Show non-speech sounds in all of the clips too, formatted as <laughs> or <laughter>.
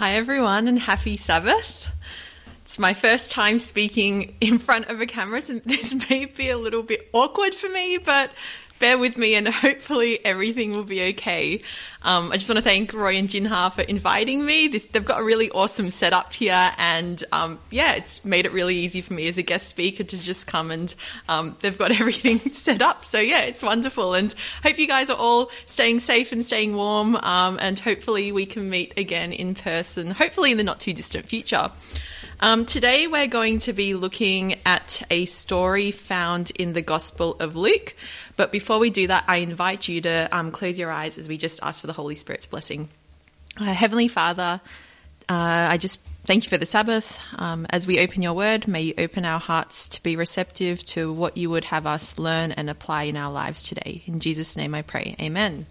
Hi, everyone, and happy Sabbath. It's my first time speaking in front of a camera, so <laughs> this may be a little bit awkward for me, but bear with me and <laughs> hopefully everything will be okay. Um, I just want to thank Roy and Jinha for inviting me. This, they've got a really awesome setup here and um, yeah, it's made it really easy for me as a guest speaker to just come and um, they've got <laughs> everything set up. So yeah, it's wonderful and hope you guys are all staying safe and staying warm um, and hopefully we can meet again in person, hopefully in the not too distant future. Um, today we're going to be looking at a story found in the Gospel of Luke. But before we do that, I invite you to um, close your eyes as we just ask for the Holy Spirit's blessing. Uh, Heavenly Father, uh, I just thank you for the Sabbath. Um, as we open your word, may you open our hearts to be receptive to what you would have us learn and apply in our lives today. In Jesus' name I pray. Amen.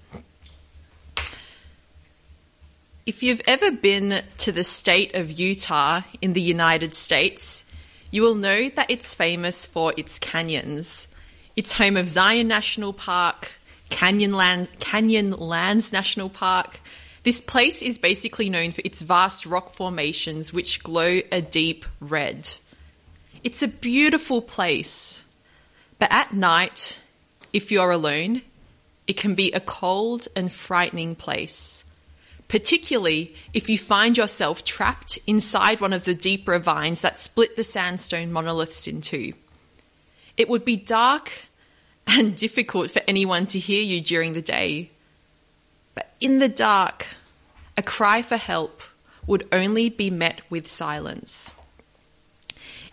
If you've ever been to the state of Utah in the United States, you will know that it's famous for its canyons. It's home of Zion National Park, Canyonland, Canyonlands National Park. This place is basically known for its vast rock formations which glow a deep red. It's a beautiful place, but at night, if you're alone, it can be a cold and frightening place particularly if you find yourself trapped inside one of the deep ravines that split the sandstone monoliths in two. It would be dark and <laughs> difficult for anyone to hear you during the day. But in the dark, a cry for help would only be met with silence.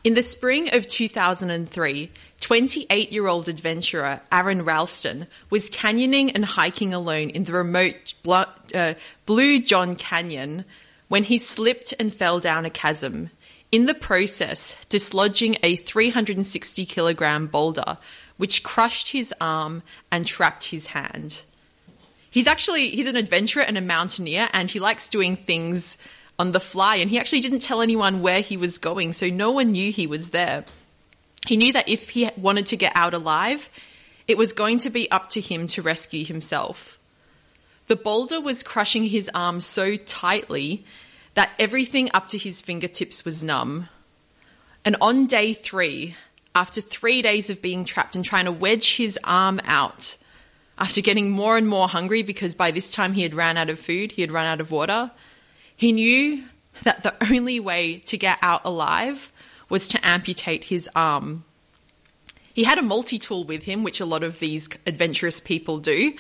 In the spring of 2003, 28 year old adventurer Aron Ralston was canyoning and hiking alone in the remote uh, Blue John Canyon when he slipped and fell down a chasm, in the process dislodging a 360 kilogram boulder which crushed his arm and trapped his hand. He's actually, he's an adventurer and a mountaineer and he likes doing things on the fly and he actually didn't tell anyone where he was going, so no one knew he was there. He knew that if he wanted to get out alive, it was going to be up to him to rescue himself. The boulder was crushing his arm so tightly that everything up to his fingertips was numb. And on day three, after three days of being trapped and trying to wedge his arm out, after getting more and more hungry because by this time he had ran out of food, he had run out of water, he knew that the only way to get out alive was to amputate his arm. He had a multi tool with him, which a lot of these adventurous people do.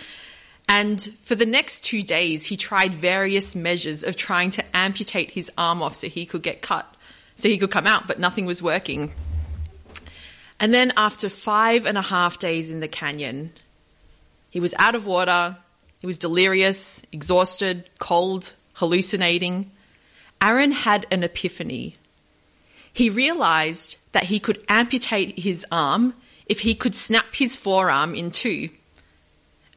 And for the next two days, he tried various measures of trying to amputate his arm off so he could get cut, so he could come out, but nothing was working. And then after five and a half days in the canyon, he was out of water, he was delirious, exhausted, cold, hallucinating, Aron had an epiphany. He realized that he could amputate his arm if he could snap his forearm in two.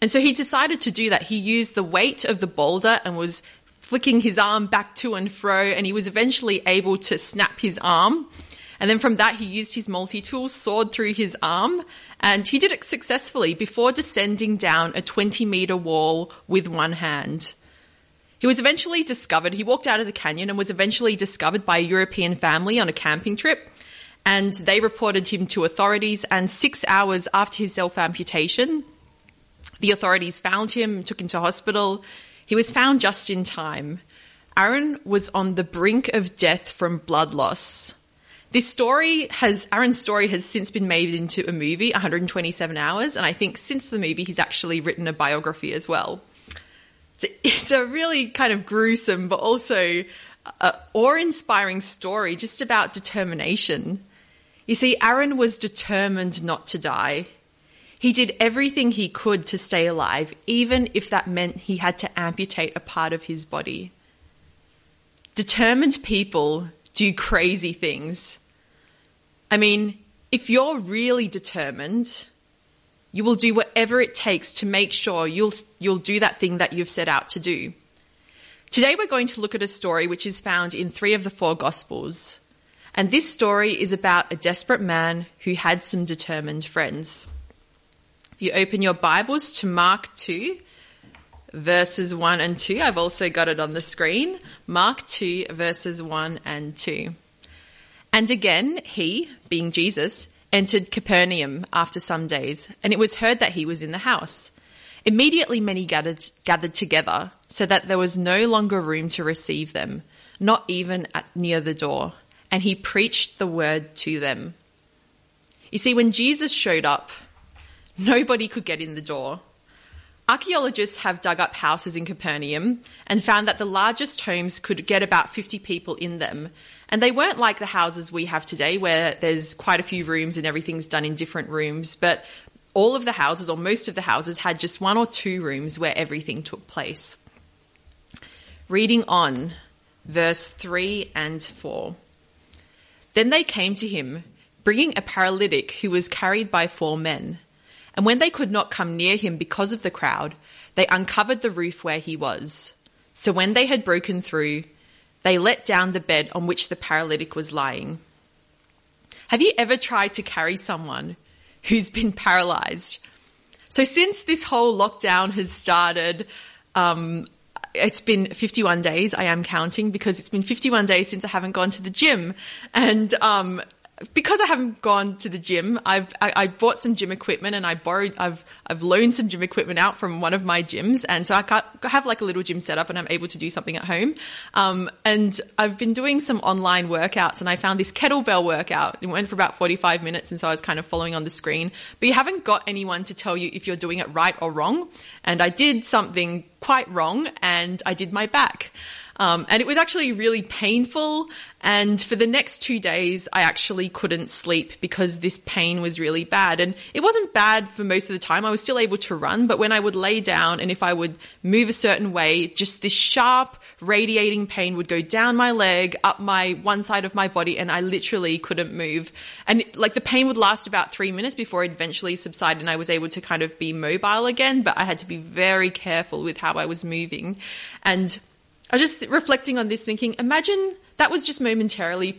And so he decided to do that. He used the weight of the boulder and was flicking his arm back to and fro, and he was eventually able to snap his arm. And then from that, he used his multi-tool, sawed through his arm, and he did it successfully before descending down a 20 meter wall with one hand. He was eventually discovered, he walked out of the canyon and was eventually discovered by a European family on a camping trip. And they reported him to authorities. And six hours after his self amputation, the authorities found him, took him to hospital. He was found just in time. Aron was on the brink of death from blood loss. This story has, Aron's story has since been made into a movie, 127 hours, and I think since the movie he's actually written a biography as well <laughs> it's a really kind of gruesome, but also uh, awe-inspiring story just about determination. You see, Aron was determined not to die. He did everything he could to stay alive, even if that meant he had to amputate a part of his body. Determined people do crazy things. I mean, if you're really determined, you will do whatever it takes to make sure you'll, you'll do that thing that you've set out to do. Today we're going to look at a story which is found in three of the four gospels. And this story is about a desperate man who had some determined friends. You open your Bibles to Mark 2, verses 1 and 2. I've also got it on the screen. Mark 2, verses 1 and 2. And again, he, being Jesus, entered Capernaum after some days, and it was heard that he was in the house. Immediately many gathered, gathered together, so that there was no longer room to receive them, not even at, near the door. And he preached the word to them. You see, when Jesus showed up, nobody could get in the door. Archaeologists have dug up houses in Capernaum and found that the largest homes could get about 50 people in them. And they weren't like the houses we have today where there's quite a few rooms and everything's done in different rooms, but all of the houses or most of the houses had just one or two rooms where everything took place. Reading on, verse 3 and 4. Then they came to him, bringing a paralytic who was carried by four men. And when they could not come near him because of the crowd, they uncovered the roof where he was. So when they had broken through, they let down the bed on which the paralytic was lying. Have you ever tried to carry someone who's been paralyzed? So since this whole lockdown has started, um, it's been 51 days. I am counting because it's been 51 days since I haven't gone to the gym. And, um, because I haven't gone to the gym, I've I, I, bought some gym equipment and I borrowed I've I've loaned some gym equipment out from one of my gyms, and so I have like a little gym set up, and I'm able to do something at home. Um, and I've been doing some online workouts, and I found this kettlebell workout. It went for about 45 minutes, and so I was kind of following on the screen. But you haven't got anyone to tell you if you're doing it right or wrong. And I did something quite wrong, and I did my back. Um, and it was actually really painful. And for the next two days, I actually couldn't sleep because this pain was really bad. And it wasn't bad for most of the time. I was still able to run, but when I would lay down and if I would move a certain way, just this sharp radiating pain would go down my leg, up my one side of my body, and I literally couldn't move. And like the pain would last about three minutes before it eventually subsided and I was able to kind of be mobile again, but I had to be very careful with how I was moving. And I was just reflecting on this, thinking, imagine that was just momentarily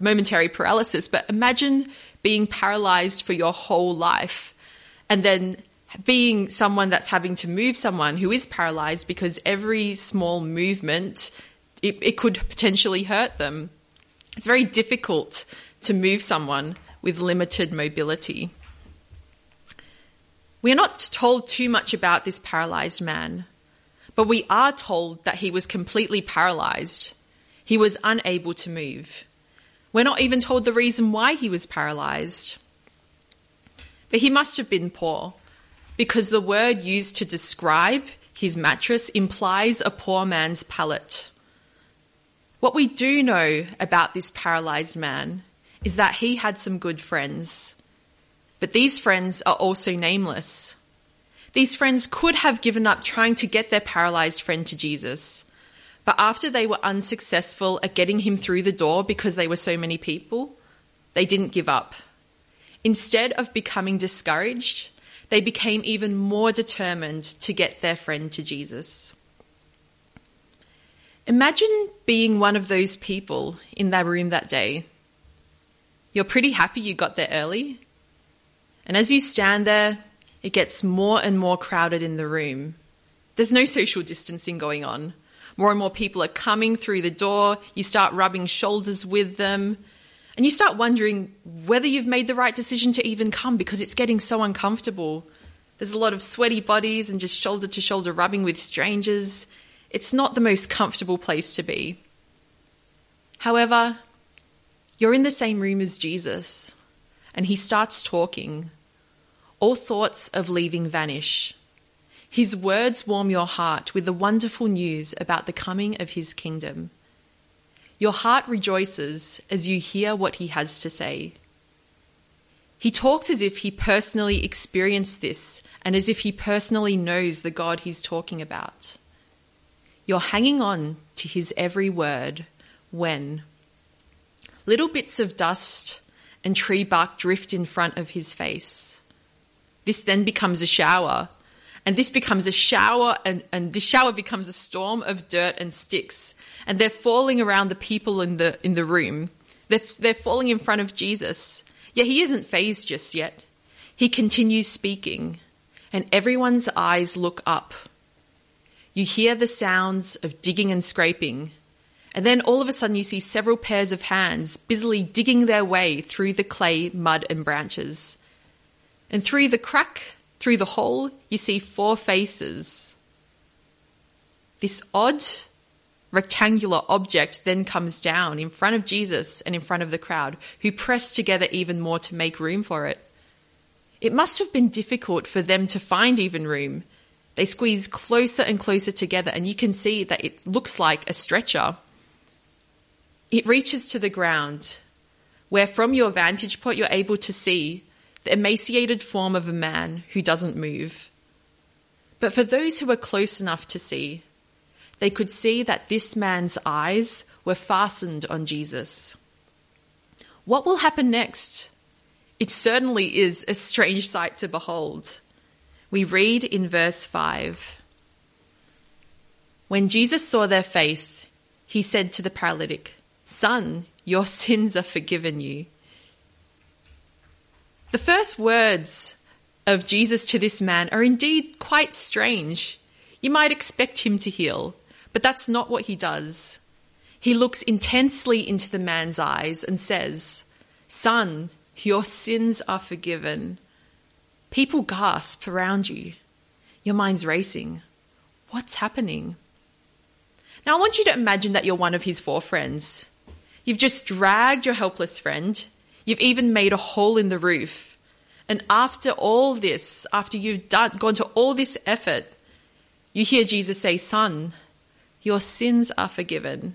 momentary paralysis, but imagine being paralyzed for your whole life, and then being someone that's having to move someone who is paralyzed because every small movement it, it could potentially hurt them. It's very difficult to move someone with limited mobility. We are not told too much about this paralyzed man. But we are told that he was completely paralyzed. He was unable to move. We're not even told the reason why he was paralyzed. But he must have been poor because the word used to describe his mattress implies a poor man's pallet. What we do know about this paralyzed man is that he had some good friends, but these friends are also nameless. These friends could have given up trying to get their paralyzed friend to Jesus. But after they were unsuccessful at getting him through the door because they were so many people, they didn't give up. Instead of becoming discouraged, they became even more determined to get their friend to Jesus. Imagine being one of those people in that room that day. You're pretty happy you got there early. And as you stand there, it gets more and more crowded in the room. There's no social distancing going on. More and more people are coming through the door. You start rubbing shoulders with them. And you start wondering whether you've made the right decision to even come because it's getting so uncomfortable. There's a lot of sweaty bodies and just shoulder to shoulder rubbing with strangers. It's not the most comfortable place to be. However, you're in the same room as Jesus, and he starts talking all thoughts of leaving vanish. His words warm your heart with the wonderful news about the coming of his kingdom. Your heart rejoices as you hear what he has to say. He talks as if he personally experienced this and as if he personally knows the God he's talking about. You're hanging on to his every word when little bits of dust and tree bark drift in front of his face. This then becomes a shower. And this becomes a shower and, and this shower becomes a storm of dirt and sticks. And they're falling around the people in the, in the room. They're, they're falling in front of Jesus. Yet he isn't phased just yet. He continues speaking and everyone's eyes look up. You hear the sounds of digging and scraping, and then all of a sudden you see several pairs of hands busily digging their way through the clay, mud, and branches. And through the crack, through the hole, you see four faces. This odd rectangular object then comes down in front of Jesus and in front of the crowd, who press together even more to make room for it. It must have been difficult for them to find even room. They squeeze closer and closer together, and you can see that it looks like a stretcher. It reaches to the ground, where from your vantage point you're able to see the emaciated form of a man who doesn't move. But for those who were close enough to see, they could see that this man's eyes were fastened on Jesus. What will happen next? It certainly is a strange sight to behold. We read in verse 5 When Jesus saw their faith, he said to the paralytic, Son, your sins are forgiven you. The first words of Jesus to this man are indeed quite strange. You might expect him to heal, but that's not what he does. He looks intensely into the man's eyes and says, Son, your sins are forgiven. People gasp around you. Your mind's racing. What's happening? Now, I want you to imagine that you're one of his four friends. You've just dragged your helpless friend. You've even made a hole in the roof. And after all this, after you've done, gone to all this effort, you hear Jesus say, Son, your sins are forgiven.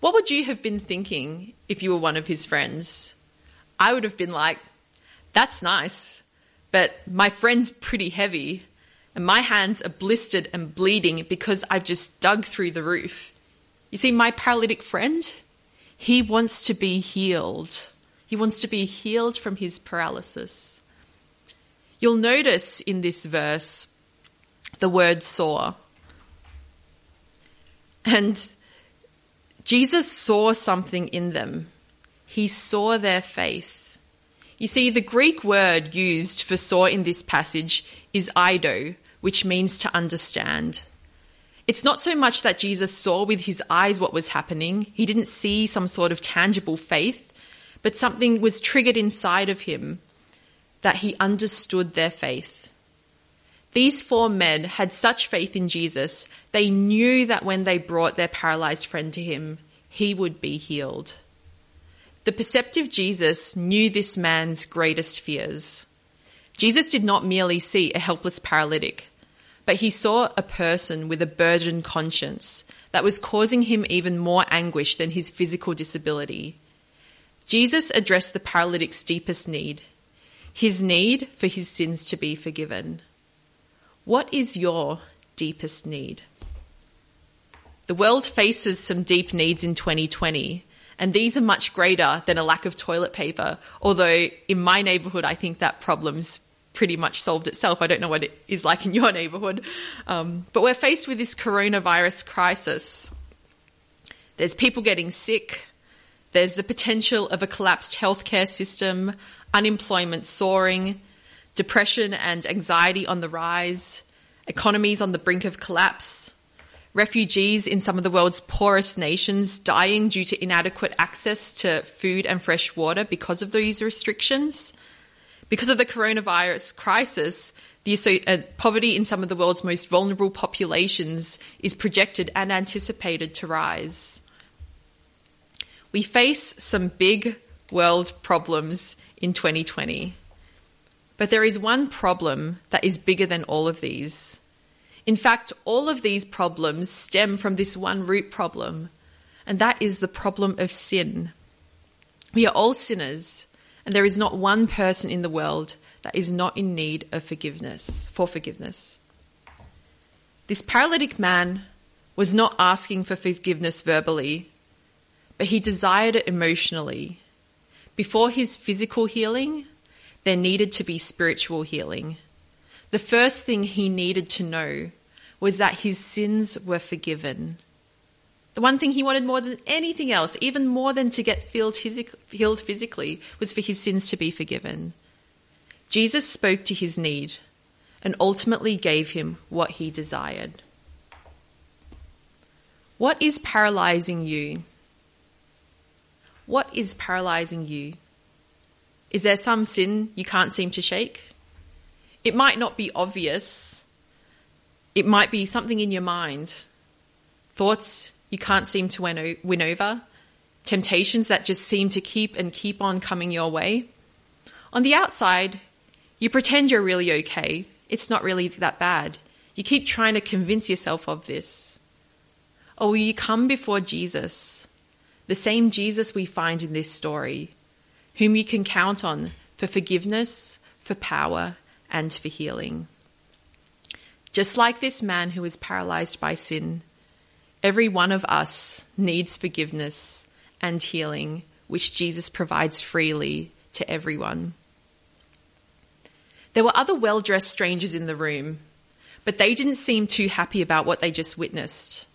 What would you have been thinking if you were one of his friends? I would have been like, that's nice, but my friend's pretty heavy and my hands are blistered and bleeding because I've just dug through the roof. You see, my paralytic friend, he wants to be healed. He wants to be healed from his paralysis. You'll notice in this verse the word saw. And Jesus saw something in them. He saw their faith. You see, the Greek word used for saw in this passage is eido, which means to understand. It's not so much that Jesus saw with his eyes what was happening. He didn't see some sort of tangible faith, but something was triggered inside of him that he understood their faith. These four men had such faith in Jesus, they knew that when they brought their paralyzed friend to him, he would be healed. The perceptive Jesus knew this man's greatest fears. Jesus did not merely see a helpless paralytic, but he saw a person with a burdened conscience that was causing him even more anguish than his physical disability. Jesus addressed the paralytic's deepest need, his need for his sins to be forgiven. What is your deepest need? The world faces some deep needs in 2020, and these are much greater than a lack of toilet paper. Although in my neighborhood, I think that problem's pretty much solved itself. I don't know what it is like in your neighborhood. Um, but we're faced with this coronavirus crisis. There's people getting sick. There's the potential of a collapsed healthcare system, unemployment soaring, depression and anxiety on the rise, economies on the brink of collapse, refugees in some of the world's poorest nations dying due to inadequate access to food and fresh water because of these restrictions. Because of the coronavirus crisis, the uh, poverty in some of the world's most vulnerable populations is projected and anticipated to rise. We face some big world problems in 2020. But there is one problem that is bigger than all of these. In fact, all of these problems stem from this one root problem, and that is the problem of sin. We are all sinners, and there is not one person in the world that is not in need of forgiveness, for forgiveness. This paralytic man was not asking for forgiveness verbally, but he desired it emotionally. Before his physical healing, there needed to be spiritual healing. The first thing he needed to know was that his sins were forgiven. The one thing he wanted more than anything else, even more than to get healed physically, was for his sins to be forgiven. Jesus spoke to his need and ultimately gave him what he desired. What is paralyzing you? What is paralyzing you? Is there some sin you can't seem to shake? It might not be obvious. It might be something in your mind. Thoughts you can't seem to win over. Temptations that just seem to keep and keep on coming your way. On the outside, you pretend you're really okay. It's not really that bad. You keep trying to convince yourself of this. Or will you come before Jesus, the same Jesus we find in this story, whom you can count on for forgiveness, for power, and for healing? Just like this man who was paralyzed by sin, every one of us needs forgiveness and healing, which Jesus provides freely to everyone. There were other well dressed strangers in the room, but they didn't seem too happy about what they just witnessed.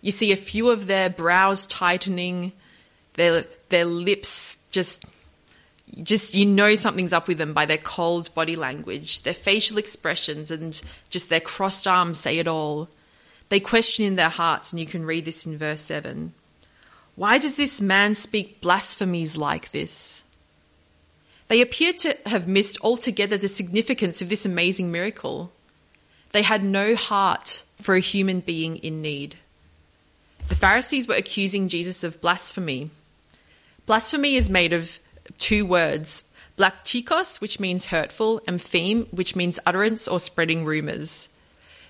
You see a few of their brows tightening, their, their lips just, just, you know something's up with them by their cold body language, their facial expressions, and just their crossed arms say it all. They question in their hearts, and you can read this in verse 7. Why does this man speak blasphemies like this? They appear to have missed altogether the significance of this amazing miracle. They had no heart for a human being in need. The Pharisees were accusing Jesus of blasphemy. Blasphemy is made of two words blaptikos, which means hurtful, and pheme, which means utterance or spreading rumours.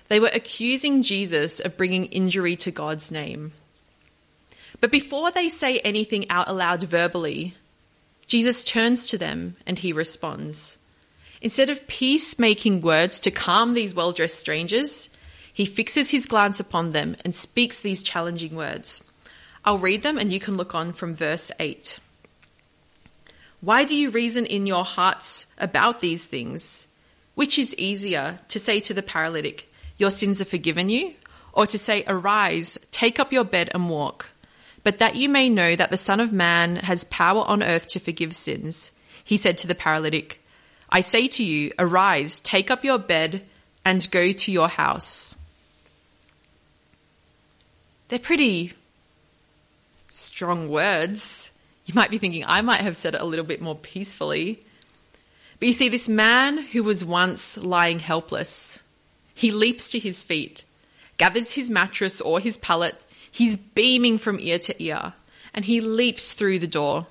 They were accusing Jesus of bringing injury to God's name. But before they say anything out aloud verbally, Jesus turns to them and he responds. Instead of peacemaking words to calm these well dressed strangers, he fixes his glance upon them and speaks these challenging words. I'll read them and you can look on from verse 8. Why do you reason in your hearts about these things? Which is easier to say to the paralytic, Your sins are forgiven you? Or to say, Arise, take up your bed and walk? But that you may know that the Son of Man has power on earth to forgive sins, he said to the paralytic, I say to you, arise, take up your bed, and go to your house. They're pretty strong words. You might be thinking, I might have said it a little bit more peacefully. But you see, this man who was once lying helpless, he leaps to his feet, gathers his mattress or his pallet, He's beaming from ear to ear, and he leaps through the door.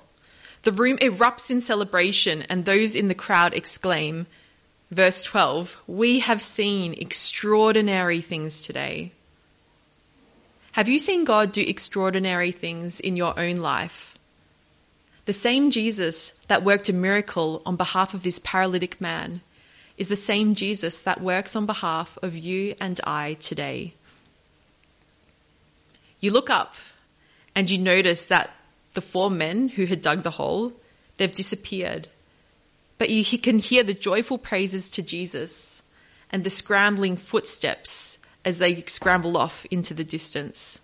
The room erupts in celebration, and those in the crowd exclaim, verse 12, We have seen extraordinary things today. Have you seen God do extraordinary things in your own life? The same Jesus that worked a miracle on behalf of this paralytic man is the same Jesus that works on behalf of you and I today. You look up and you notice that the four men who had dug the hole, they've disappeared. But you can hear the joyful praises to Jesus and the scrambling footsteps as they scramble off into the distance.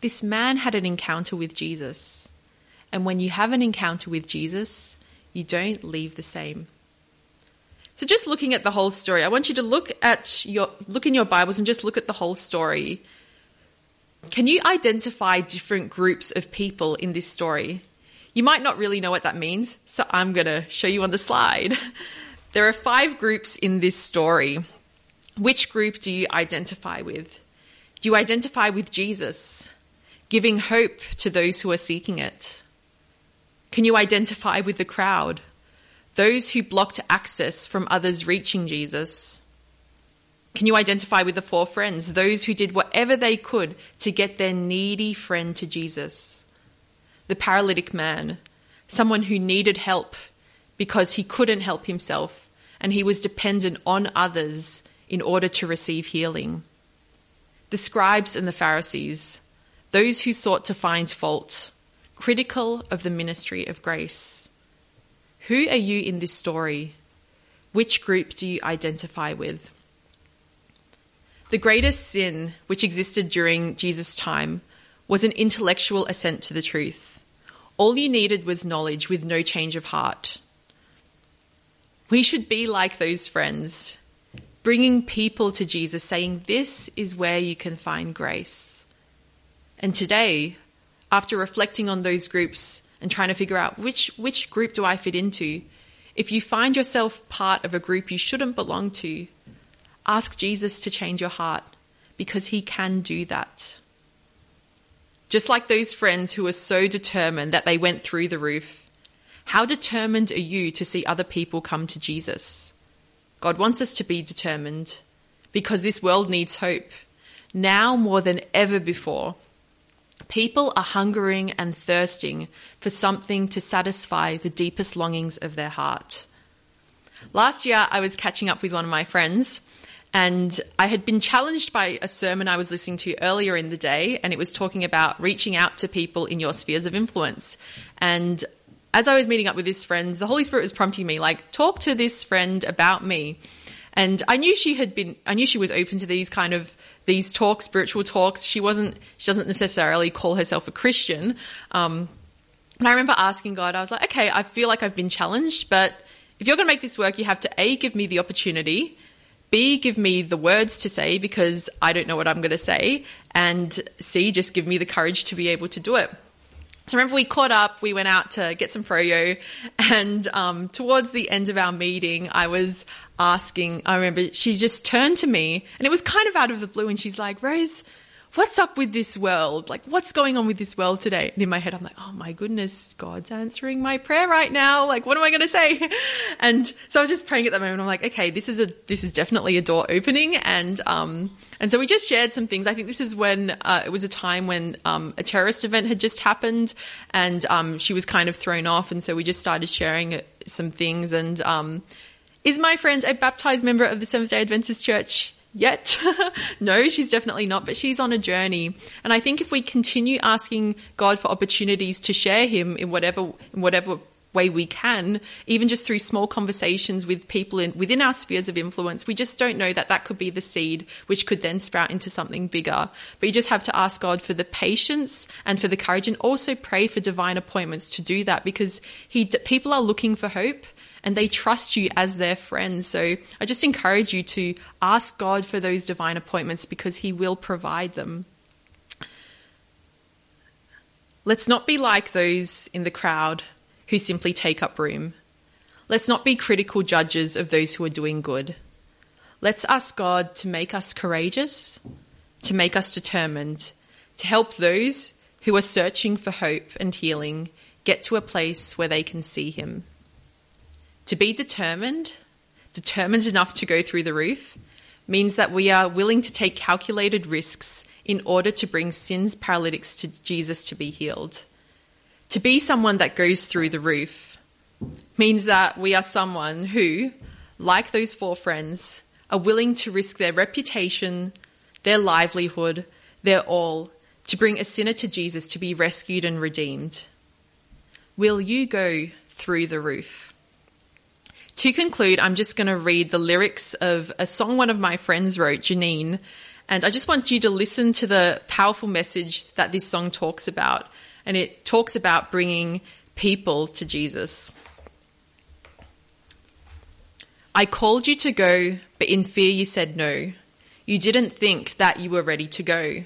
This man had an encounter with Jesus. And when you have an encounter with Jesus, you don't leave the same. So just looking at the whole story, I want you to look at your look in your Bibles and just look at the whole story can you identify different groups of people in this story? You might not really know what that means, so I'm going to show you on the slide. <laughs> There are five groups in this story. Which group do you identify with? Do you identify with Jesus, giving hope to those who are seeking it? Can you identify with the crowd, those who blocked access from others reaching Jesus? Can you identify with the four friends, those who did whatever they could to get their needy friend to Jesus? The paralytic man, someone who needed help because he couldn't help himself and he was dependent on others in order to receive healing. The scribes and the Pharisees, those who sought to find fault, critical of the ministry of grace. Who are you in this story? Which group do you identify with? The greatest sin which existed during Jesus' time was an intellectual assent to the truth. All you needed was knowledge with no change of heart. We should be like those friends, bringing people to Jesus, saying, This is where you can find grace. And today, after reflecting on those groups and trying to figure out which, which group do I fit into, if you find yourself part of a group you shouldn't belong to, ask Jesus to change your heart because he can do that. Just like those friends who were so determined that they went through the roof, how determined are you to see other people come to Jesus? God wants us to be determined because this world needs hope now more than ever before. People are hungering and thirsting for something to satisfy the deepest longings of their heart. Last year, I was catching up with one of my friends and I had been challenged by a sermon I was listening to earlier in the day, and it was talking about reaching out to people in your spheres of influence. And as I was meeting up with this friend, the Holy Spirit was prompting me, like, talk to this friend about me. And I knew she had been, I knew she was open to these kind of these talks, spiritual talks. She wasn't, she doesn't necessarily call herself a Christian. Um, and I remember asking God, I was like, okay, I feel like I've been challenged, but if you're going to make this work, you have to A, give me the opportunity, B, give me the words to say because I don't know what I'm going to say, and C, just give me the courage to be able to do it. So remember we caught up, we went out to get some froyo, and um, towards the end of our meeting, I was asking, I remember she just turned to me, and it was kind of out of the blue, and she's like, Rose, what's up with this world? Like, what's going on with this world today? And in my head, I'm like, oh my goodness, God's answering my prayer right now. Like, what am I going to say? <laughs> And so I was just praying at that moment. I'm like, okay, this is a, this is definitely a door opening. And, um, and so we just shared some things. I think this is when, uh, it was a time when, um, a terrorist event had just happened and, um, she was kind of thrown off. And so we just started sharing some things and, um, is my friend a baptized member of the Seventh day Adventist Church? Yet. <laughs> no, she's definitely not, but she's on a journey. And I think if we continue asking God for opportunities to share him in whatever, in whatever way we can, even just through small conversations with people in, within our spheres of influence, we just don't know that that could be the seed which could then sprout into something bigger. But you just have to ask God for the patience and for the courage and also pray for divine appointments to do that because he, people are looking for hope and they trust you as their friends. So I just encourage you to ask God for those divine appointments because He will provide them. Let's not be like those in the crowd who simply take up room. Let's not be critical judges of those who are doing good. Let's ask God to make us courageous, to make us determined, to help those who are searching for hope and healing get to a place where they can see Him. To be determined, determined enough to go through the roof, means that we are willing to take calculated risks in order to bring sin's paralytics to Jesus to be healed. To be someone that goes through the roof means that we are someone who, like those four friends, are willing to risk their reputation, their livelihood, their all to bring a sinner to Jesus to be rescued and redeemed. Will you go through the roof? To conclude, I'm just going to read the lyrics of a song one of my friends wrote, Janine. And I just want you to listen to the powerful message that this song talks about. And it talks about bringing people to Jesus. I called you to go, but in fear you said no. You didn't think that you were ready to go.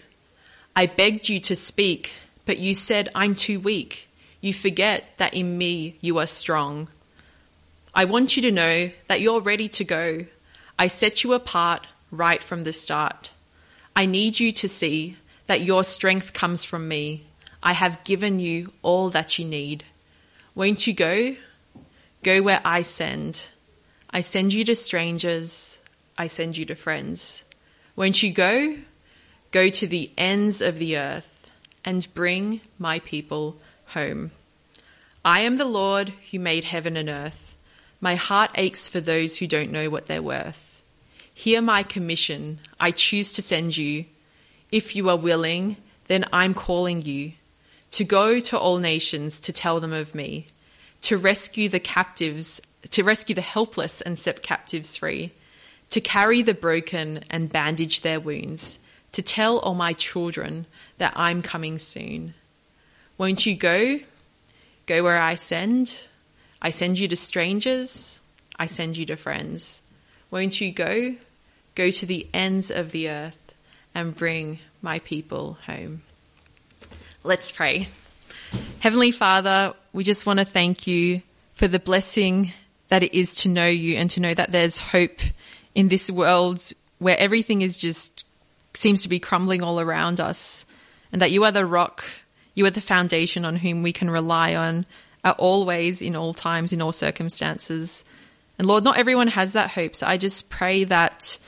I begged you to speak, but you said, I'm too weak. You forget that in me you are strong. I want you to know that you're ready to go. I set you apart right from the start. I need you to see that your strength comes from me. I have given you all that you need. Won't you go? Go where I send. I send you to strangers. I send you to friends. Won't you go? Go to the ends of the earth and bring my people home. I am the Lord who made heaven and earth. My heart aches for those who don't know what they're worth. Hear my commission. I choose to send you. If you are willing, then I'm calling you to go to all nations to tell them of me, to rescue the captives, to rescue the helpless and set captives free, to carry the broken and bandage their wounds, to tell all my children that I'm coming soon. Won't you go? Go where I send? I send you to strangers. I send you to friends. Won't you go? Go to the ends of the earth and bring my people home. Let's pray. Heavenly Father, we just want to thank you for the blessing that it is to know you and to know that there's hope in this world where everything is just seems to be crumbling all around us and that you are the rock, you are the foundation on whom we can rely on at always, in all times, in all circumstances. And Lord, not everyone has that hope. So I just pray that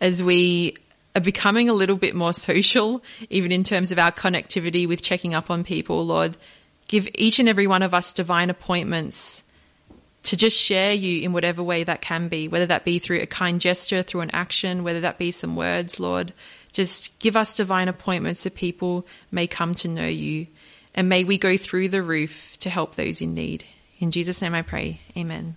as we are becoming a little bit more social, even in terms of our connectivity with checking up on people, Lord, give each and every one of us divine appointments to just share you in whatever way that can be, whether that be through a kind gesture, through an action, whether that be some words, Lord. Just give us divine appointments so people may come to know you and may we go through the roof to help those in need. In Jesus' name I pray. Amen.